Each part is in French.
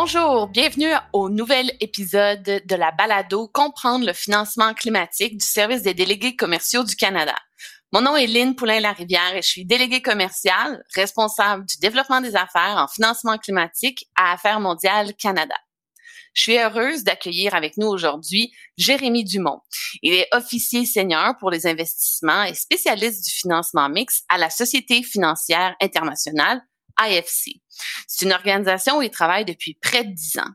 Bonjour, bienvenue au nouvel épisode de la balado Comprendre le financement climatique du service des délégués commerciaux du Canada. Mon nom est Lynne Poulain-Larivière et je suis déléguée commerciale responsable du développement des affaires en financement climatique à Affaires mondiales Canada. Je suis heureuse d'accueillir avec nous aujourd'hui Jérémy Dumont. Il est officier senior pour les investissements et spécialiste du financement mixte à la Société financière internationale IFC. C'est une organisation où il travaille depuis près de dix ans.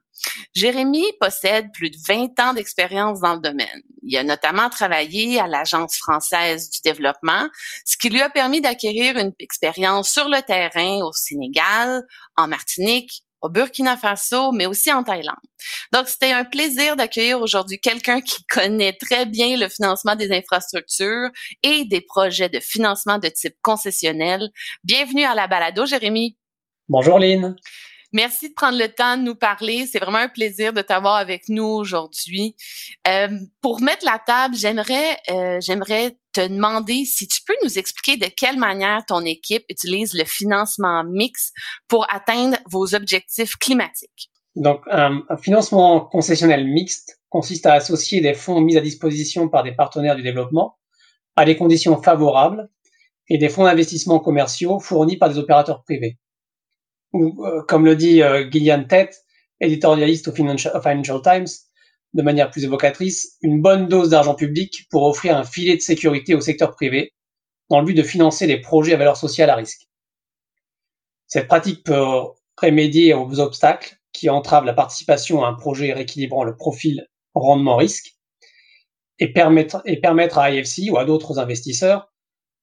Jérémy possède plus de 20 ans d'expérience dans le domaine. Il a notamment travaillé à l'Agence française du développement, ce qui lui a permis d'acquérir une expérience sur le terrain au Sénégal, en Martinique, au Burkina Faso, mais aussi en Thaïlande. Donc, c'était un plaisir d'accueillir aujourd'hui quelqu'un qui connaît très bien le financement des infrastructures et des projets de financement de type concessionnel. Bienvenue à la balado, Jérémy. Bonjour, Lynn. Merci de prendre le temps de nous parler. C'est vraiment un plaisir de t'avoir avec nous aujourd'hui. Euh, pour mettre la table, j'aimerais, euh, j'aimerais te demander si tu peux nous expliquer de quelle manière ton équipe utilise le financement mix pour atteindre vos objectifs climatiques. Donc, un, financement concessionnel mixte consiste à associer des fonds mis à disposition par des partenaires du développement à des conditions favorables et des fonds d'investissement commerciaux fournis par des opérateurs privés. Ou, euh, comme le dit euh, Gillian Tett, éditorialiste au Financial Times, de manière plus évocatrice, une bonne dose d'argent public pour offrir un filet de sécurité au secteur privé dans le but de financer des projets à valeur sociale à risque. Cette pratique peut remédier aux obstacles qui entravent la participation à un projet rééquilibrant le profil rendement-risque et permettre, et permettre à IFC ou à d'autres investisseurs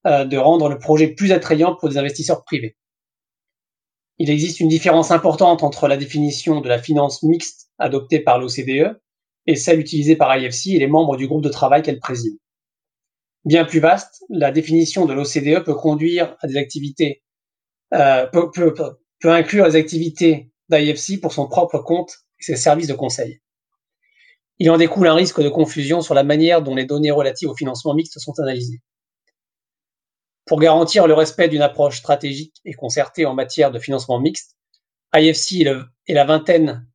euh, de rendre le projet plus attrayant pour des investisseurs privés. Il existe une différence importante entre la définition de la finance mixte adoptée par l'OCDE et celle utilisée par IFC et les membres du groupe de travail qu'elle préside. Bien plus vaste, la définition de l'OCDE peut conduire à des activités, euh, peut, peut, inclure les activités d'IFC pour son propre compte et ses services de conseil. Il en découle un risque de confusion sur la manière dont les données relatives au financement mixte sont analysées. Pour garantir le respect d'une approche stratégique et concertée en matière de financement mixte, IFC et, la vingtaine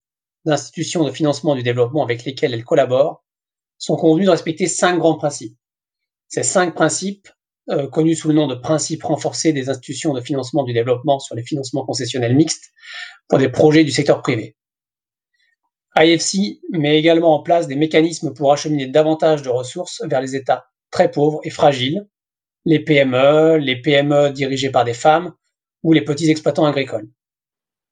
d'institutions de financement du développement avec lesquelles elle collabore sont convenues de respecter cinq grands principes. Ces cinq principes, euh, connus sous le nom de principes renforcés des institutions de financement du développement sur les financements concessionnels mixtes pour des projets du secteur privé. IFC met également en place des mécanismes pour acheminer davantage de ressources vers les États très pauvres et fragiles, les PME, les PME dirigées par des femmes ou les petits exploitants agricoles.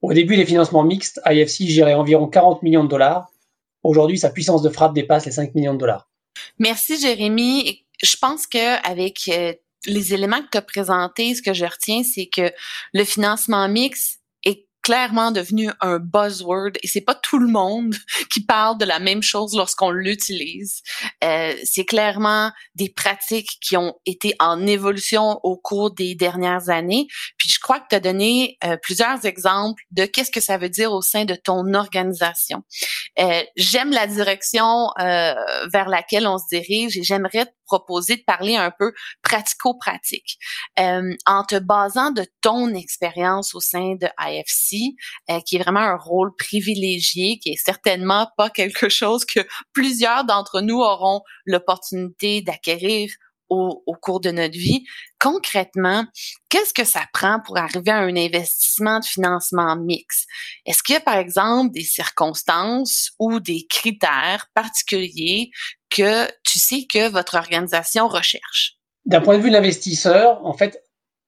Au début des financements mixtes, IFC gérait environ 40 millions de dollars. Aujourd'hui, sa puissance de frappe dépasse les 5 millions de dollars. Merci, Jérémy. Je pense qu'avec euh, les éléments que tu as présentés, ce que je retiens, c'est que le financement mixte clairement devenu un buzzword et c'est pas tout le monde qui parle de la même chose lorsqu'on l'utilise. Euh, c'est clairement des pratiques qui ont été en évolution au cours des dernières années. Puis je crois que tu as donné euh, plusieurs exemples de qu'est-ce que ça veut dire au sein de ton organisation. Euh, J'aime la direction euh, vers laquelle on se dirige et j'aimerais proposer de parler un peu pratico-pratique. Euh, en te basant de ton expérience au sein de IFC, euh, qui est vraiment un rôle privilégié, qui est certainement pas quelque chose que plusieurs d'entre nous auront l'opportunité d'acquérir au, au, cours de notre vie. Concrètement, qu'est-ce que ça prend pour arriver à un investissement de financement mix? Est-ce qu'il y a, par exemple, des circonstances ou des critères particuliers que tu sais que votre organisation recherche? D'un point de vue de l'investisseur, en fait,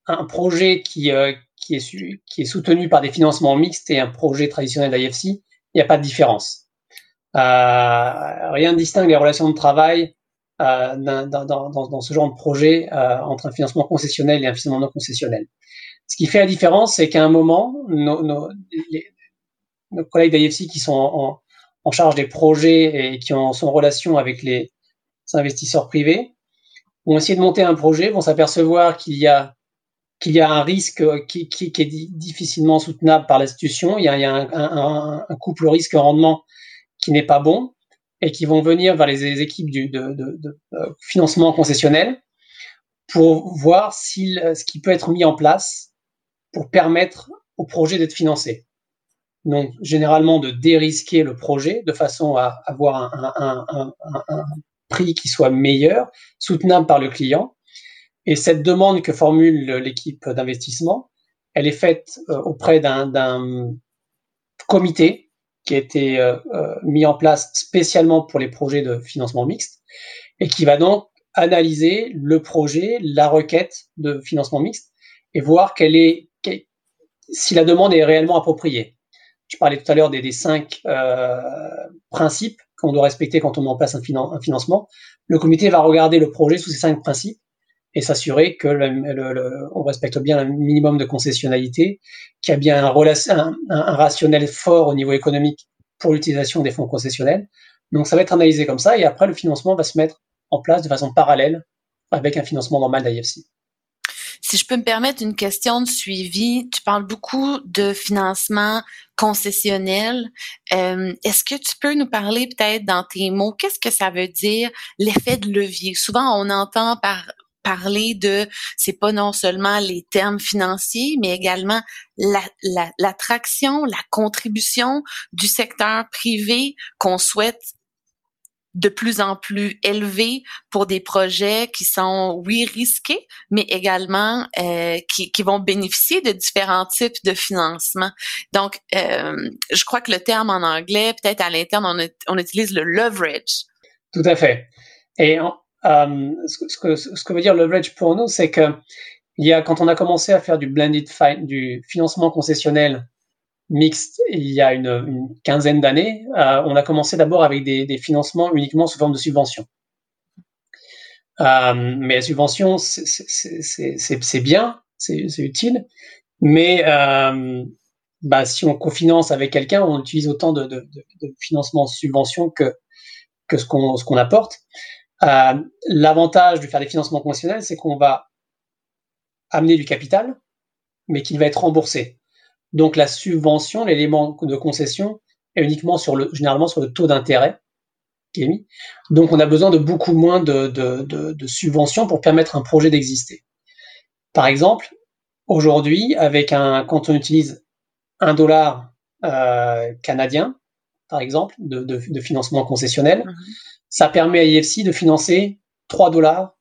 un projet qui, euh, qui est, qui est soutenu par des financements mixtes et un projet traditionnel d'IFC, il n'y a pas de différence. Euh, rien ne distingue les relations de travail euh, dans, dans, dans, ce genre de projet euh, entre un financement concessionnel et un financement non concessionnel. Ce qui fait la différence, c'est qu'à un moment, nos, nos, nos collègues d'IFC qui sont en, en, charge des projets et qui ont, sont en relation avec les investisseurs privés vont essayer de monter un projet, vont s'apercevoir qu'il y a qu'il y a un risque qui, qui, qui, est difficilement soutenable par l'institution, il y a, il y a un, un, un, couple risque-rendement qui n'est pas bon, et qui vont venir vers les, équipes du, de, de, de, euh, financement concessionnel pour voir si ce qui peut être mis en place pour permettre au projet d'être financé. donc généralement de dérisquer le projet de façon à avoir un, prix qui soit meilleur, soutenable par le client. Et cette demande que formule l'équipe d'investissement, elle est faite euh, auprès d'un comité qui a été euh, euh, mis en place spécialement pour les projets de financement mixte et qui va donc analyser le projet, la requête de financement mixte et voir si la demande est réellement appropriée. Je parlais tout à l'heure des, cinq euh, principes qu'on doit respecter quand on met en place un, financement. Le comité va regarder le projet sous ces cinq principes et s'assurer que on respecte bien un minimum de concessionnalité, qu'il y a bien un, un, rationnel fort au niveau économique pour l'utilisation des fonds concessionnels. Donc ça va être analysé comme ça et après le financement va se mettre en place de façon parallèle avec un financement normal d'IFC. Si je peux me permettre une question de suivi, tu parles beaucoup de financement concessionnel. Euh, est-ce que tu peux nous parler peut-être dans tes mots, qu'est-ce que ça veut dire l'effet de levier? Souvent, on entend par parler de, c'est pas non seulement les termes financiers, mais également l'attraction, la, la contribution du secteur privé qu'on souhaite de plus en plus élevé pour des projets qui sont, oui, risqués, mais également euh, qui, qui, vont bénéficier de différents types de financement. Donc, euh, je crois que le terme en anglais, peut-être à l'interne, on, on, utilise le leverage. Tout à fait. Et euh, ce, que, veut dire leverage pour nous, c'est que il y a, quand on a commencé à faire du blended du financement concessionnel mixte il y a une, quinzaine d'années, euh, on a commencé d'abord avec des, financements uniquement sous forme de subventions. Euh, mais la subvention, c'est bien, c'est utile, mais bah, si on cofinance avec quelqu'un, on utilise autant de, de, de, financement subvention que, ce qu'on apporte. L'avantage de faire des financements conventionnels, c'est qu'on va amener du capital, mais qu'il va être remboursé. Donc la subvention, l'élément de concession, est uniquement sur le, généralement sur le taux d'intérêt qui est mis. Donc on a besoin de beaucoup moins de, de, subventions pour permettre un projet d'exister. Par exemple, aujourd'hui, avec un, quand on utilise un dollar euh, canadien, par exemple, de, financement concessionnel, mhm. ça permet à IFC de financer 3 dollars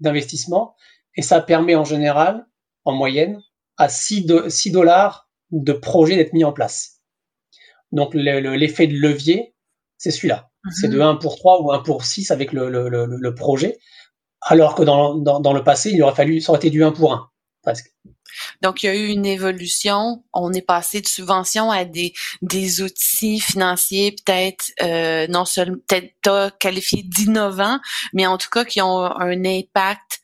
d'investissement et ça permet en général, en moyenne, à 6, dollars de projet d'être mis en place. Donc l'effet de levier, c'est celui-là. C'est de 1 mhm. pour 3 ou 1 pour 6 avec le, projet, alors que dans, le passé, il aurait fallu, ça aurait été du 1 pour 1, presque. Donc, il y a eu une évolution. On est passé de subventions à des, des outils financiers peut-être euh, non seulement peut-être qualifiés d'innovants, mais en tout cas qui ont un impact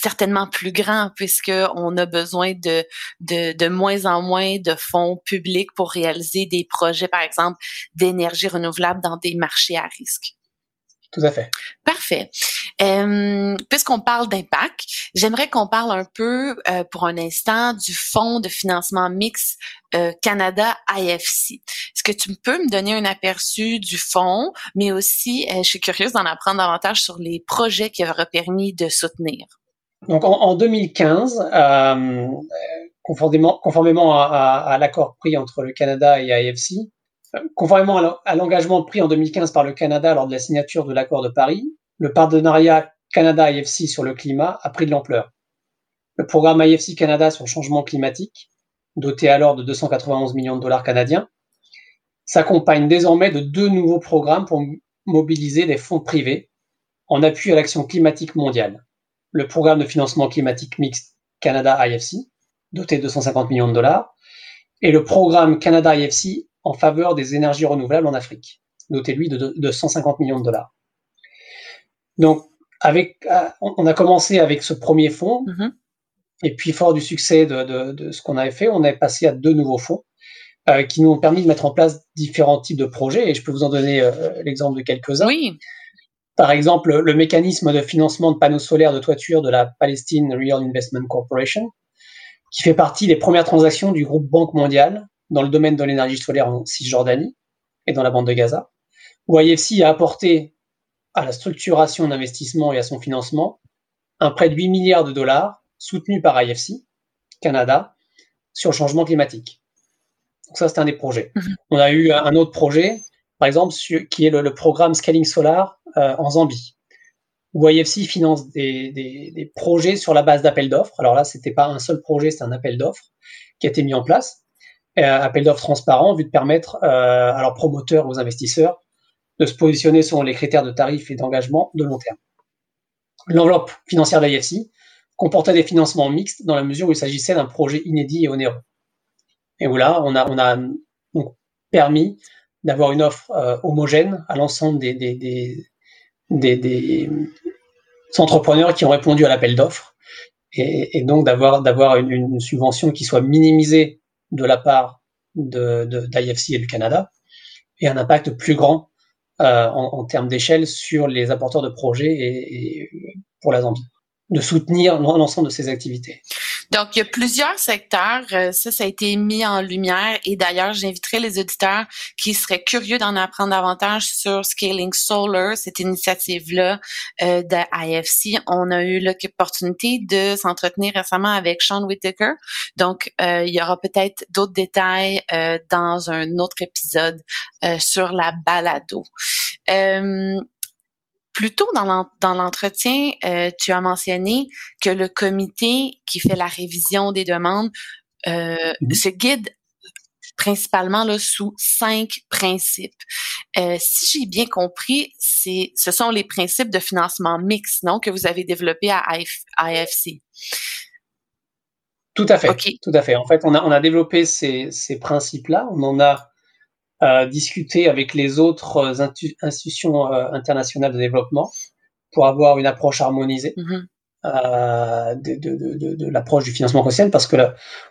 certainement plus grand puisque on a besoin de, de, de moins en moins de fonds publics pour réaliser des projets, par exemple, d'énergie renouvelable dans des marchés à risque. Tout à fait. Parfait. Euh, puisqu'on parle d'impact, j'aimerais qu'on parle un peu euh, pour un instant du fonds de financement mix euh, Canada IFC. Est-ce que tu peux me donner un aperçu du fonds, mais aussi, je suis curieuse d'en apprendre davantage sur les projets qui auraient permis de soutenir? Donc en, 2015, euh, conformément, conformément à, l'accord pris entre le Canada et AFC, euh, conformément à l'engagement pris en 2015 par le Canada lors de la signature de l'accord de Paris, le partenariat Canada-IFC sur le climat a pris de l'ampleur. Le programme IFC Canada sur le changement climatique, doté alors de 291 millions de dollars canadiens, s'accompagne désormais de deux nouveaux programmes pour mobiliser des fonds privés en appui à l'action climatique mondiale le programme de financement climatique mixte Canada IFC, doté de 250 millions de dollars, et le programme Canada IFC en faveur des énergies renouvelables en Afrique, doté lui de, 150 millions de dollars. Donc, avec, euh, on a commencé avec ce premier fonds, mm-hmm. et puis fort du succès de, ce qu'on avait fait, on est passé à deux nouveaux fonds euh, qui nous ont permis de mettre en place différents types de projets, et je peux vous en donner euh, l'exemple de quelques-uns. Oui. Par exemple, le mécanisme de financement de panneaux solaires de toiture de la Palestine Real Investment Corporation, qui fait partie des premières transactions du groupe Banque mondiale dans le domaine de l'énergie solaire en Cisjordanie et dans la bande de Gaza, où IFC a apporté à la structuration d'investissement et à son financement un prêt de 8 milliards de dollars soutenu par IFC, Canada, sur le changement climatique. Donc ça, c'est un des projets. Mhm. On a eu un autre projet, par exemple, qui est le, programme Scaling Solar en Zambie, où IFC finance des, des projets sur la base d'appels d'offres. Alors là, c'était pas un seul projet, c'est un appel d'offres qui a été mis en place. Appel d'offres transparent, vu de permettre euh, à leurs promoteurs, aux investisseurs, de se positionner selon les critères de tarifs et d'engagement de long terme. L'enveloppe financière d'IFC comportait des financements mixtes dans la mesure où il s'agissait d'un projet inédit et onéreux. Et où là, on a, permis d'avoir une offre euh, homogène à l'ensemble des, entrepreneurs qui ont répondu à l'appel d'offres et, donc d'avoir une, subvention qui soit minimisée de la part de, d'IFC et du Canada, et un impact plus grand euh, en, termes d'échelle sur les apporteurs de projets et, et pour la Zambie, de soutenir l'ensemble de ces activités. Donc, il y a plusieurs secteurs. Euh, ça, ça a été mis en lumière. Et d'ailleurs, j'inviterai les auditeurs qui seraient curieux d'en apprendre davantage sur Scaling Solar, cette initiative-là euh, de IFC. On a eu l'opportunité de s'entretenir récemment avec Sean Whitaker. Donc, euh, il y aura peut-être d'autres détails euh, dans un autre épisode sur la balado. Plus tôt dans l'entretien, euh, tu as mentionné que le comité qui fait la révision des demandes euh, mm-hmm. se guide principalement là, sous cinq principes. Euh, si j'ai bien compris, c'est ce sont les principes de financement mixte, non, que vous avez développés à AFC. Tout à fait. Tout à fait. En fait, on a, on a développé ces, ces principes-là. On en a discuter avec les autres euh, institutions euh, internationales de développement pour avoir une approche harmonisée mm-hmm. euh, de, de, de, de l'approche du financement conditionnel, parce que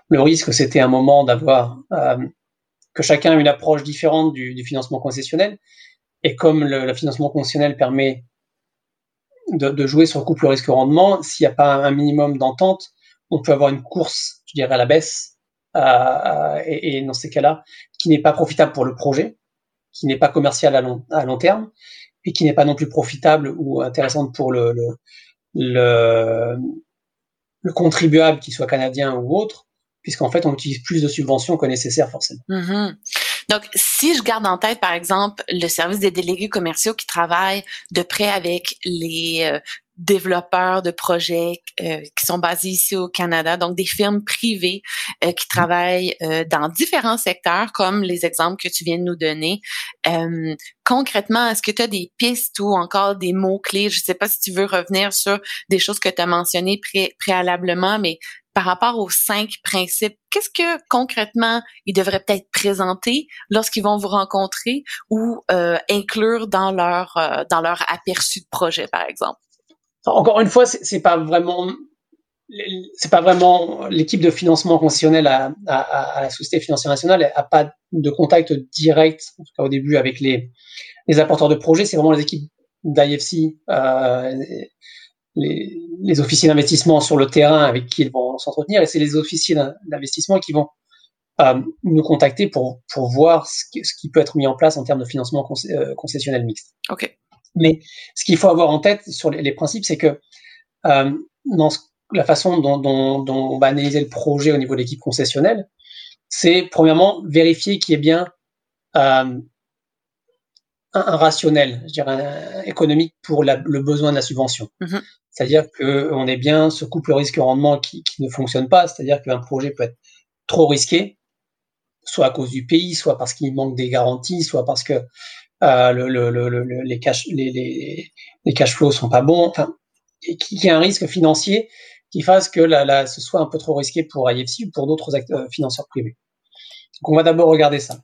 le risque, c'était un moment d'avoir que chacun ait une approche différente du, du financement concessionnel. Et comme le, le financement conditionnel permet de, de, jouer sur le couple risque-rendement, s'il n'y a pas un minimum d'entente, on peut avoir une course, je dirais, à la baisse euh, et, et, dans ces cas-là, qui n'est pas profitable pour le projet, qui n'est pas commercial à long, terme, et qui n'est pas non plus profitable ou intéressante pour le, le, le, le contribuable, qu'il soit canadien ou autre, puisqu'en fait, on utilise plus de subventions que nécessaire forcément. Mm-hmm. Donc, si je garde en tête, par exemple, le service des délégués commerciaux qui travaillent de près avec les euh, développeurs de projets euh, qui sont basés ici au Canada, donc des firmes privées euh, qui travaillent euh, dans différents secteurs, comme les exemples que tu viens de nous donner. concrètement, est-ce que tu as des pistes ou encore des mots-clés? Je ne sais pas si tu veux revenir sur des choses que tu as mentionnées préalablement, mais par rapport aux cinq principes, qu'est-ce que concrètement ils devraient peut-être présenter lorsqu'ils vont vous rencontrer ou inclure dans leur dans leur aperçu de projet, par exemple? Encore une fois, c'est pas vraiment c'est pas vraiment l'équipe de financement concessionnel à, à, à, la Société financière nationale a pas de contact direct, en tout cas au début, avec les, apporteurs de projets. C'est vraiment les équipes d'IFC, euh, les, officiers d'investissement sur le terrain avec qui ils vont s'entretenir, et c'est les officiers d'investissement qui vont euh, nous contacter pour, pour voir ce qui, ce qui, peut être mis en place en termes de financement euh, concessionnel mixte. Ok. Mais ce qu'il faut avoir en tête sur les, principes, c'est que euh, dans la façon dont, dont, dont, on va analyser le projet au niveau de l'équipe concessionnelle, c'est premièrement vérifier qu'il y ait bien euh, un, un, rationnel, je dirais, un, économique pour la, le besoin de la subvention. Mm-hmm. C'est-à-dire qu'on est bien ce couple risque-rendement qui, qui, ne fonctionne pas, c'est-à-dire qu'un projet peut être trop risqué, soit à cause du pays, soit parce qu'il manque des garanties, soit parce que euh, le, le, le, les, cash, les, les, les, cash flows sont pas bons, enfin, qui, qui a un risque financier qui fasse que la, la, ce soit un peu trop risqué pour IFC ou pour d'autres acteurs financeurs privés. Donc on va d'abord regarder ça.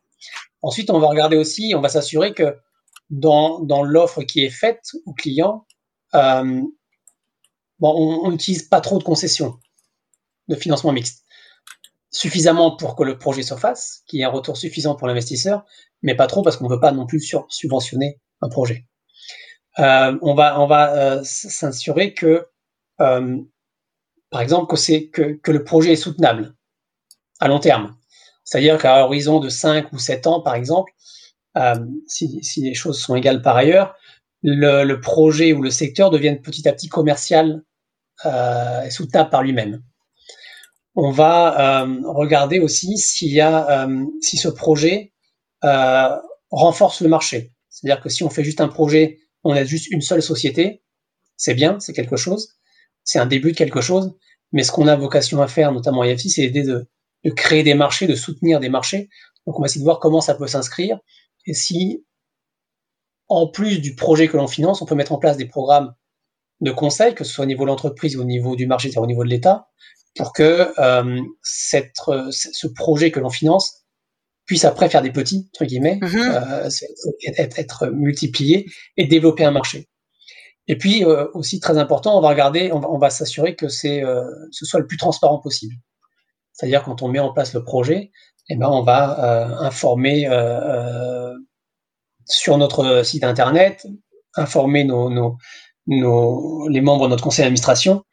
Ensuite, on va regarder aussi, on va s'assurer que dans, dans l'offre qui est faite au client, euh, bon, on n'utilise pas trop de concessions de financement mixte. Suffisamment pour que le projet se fasse, qu'il y ait un retour suffisant pour l'investisseur, mais pas trop parce qu'on ne veut pas non plus subventionner un projet. Euh, on va, euh, s'assurer que, euh, par exemple, que, le projet est soutenable à long terme. C'est-à-dire qu'à horizon de 5 ou 7 ans, par exemple, si, les choses sont égales par ailleurs, le, le, projet ou le secteur devienne petit à petit commercial et soutenable par lui-même. On va euh, regarder aussi s'il y a, euh, si ce projet euh, renforce le marché. C'est-à-dire que si on fait juste un projet, on a juste une seule société, c'est bien, c'est quelque chose, c'est un début de quelque chose. Mais ce qu'on a vocation à faire, notamment à IFC, c'est aider de, de créer des marchés, de soutenir des marchés. Donc on va essayer de voir comment ça peut s'inscrire et si, en plus du projet que l'on finance, on peut mettre en place des programmes de conseil, que ce soit au niveau de l'entreprise au niveau du marché, c'est-à-dire au niveau de l'État, pour que euh, cette, ce projet que l'on finance puisse après faire des petits, entre guillemets, mm-hmm. euh, être, être, multiplié et développer un marché. Et puis euh, aussi très important, on va regarder, on va, on va s'assurer que c'est euh, ce soit le plus transparent possible. C'est-à-dire quand on met en place le projet, eh ben on va euh, informer sur notre site internet, informer nos, nos, nos, les membres de notre conseil d'administration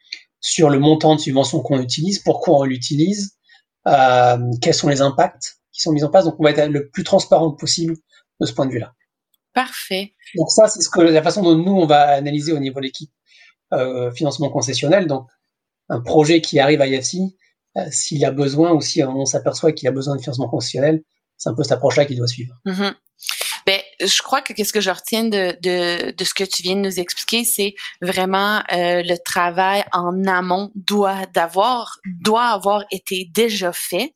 sur le montant de subvention qu'on utilise, pourquoi on l'utilise, euh, quels sont les impacts qui sont mis en place. Donc, on va être le plus transparent possible de ce point de vue-là. Parfait. Donc ça, c'est ce que la façon dont nous on va analyser au niveau de l'équipe euh, financement concessionnel. Donc, un projet qui arrive à IFC, euh, s'il a besoin ou si on s'aperçoit qu'il a besoin de financement concessionnel, c'est un peu cette approche-là qu'il doit suivre. Mm-hmm. Je crois que qu'est-ce que je retiens de, de, de, ce que tu viens de nous expliquer, c'est vraiment euh, le travail en amont doit d'avoir doit avoir été déjà fait.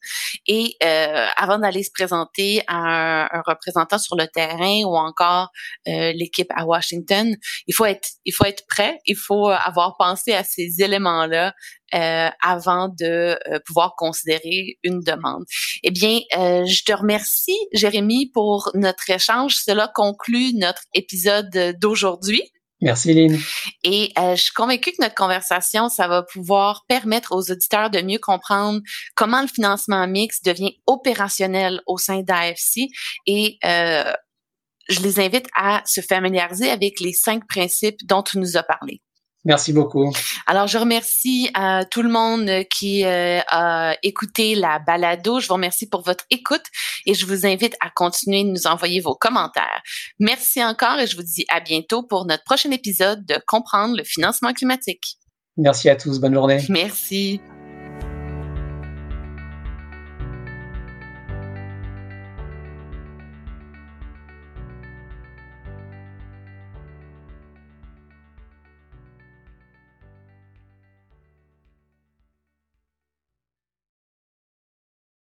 Et euh, avant d'aller se présenter à un, un, représentant sur le terrain ou encore euh, l'équipe à Washington, il faut être il faut être prêt, il faut avoir pensé à ces éléments là euh, avant de euh, pouvoir considérer une demande. Eh bien, euh, je te remercie, Jérémy, pour notre échange. Cela conclut notre épisode d'aujourd'hui. Merci, Lynn. Et je suis convaincue que notre conversation, ça va pouvoir permettre aux auditeurs de mieux comprendre comment le financement mixte devient opérationnel au sein d'AFC et je les invite à se familiariser avec les cinq principes dont tu nous as parlé. Merci beaucoup. Alors, je remercie euh, tout le monde qui euh, a écouté la balado. Je vous remercie pour votre écoute et je vous invite à continuer de nous envoyer vos commentaires. Merci encore et je vous dis à bientôt pour notre prochain épisode de Comprendre le financement climatique. Merci à tous. Bonne journée. Merci.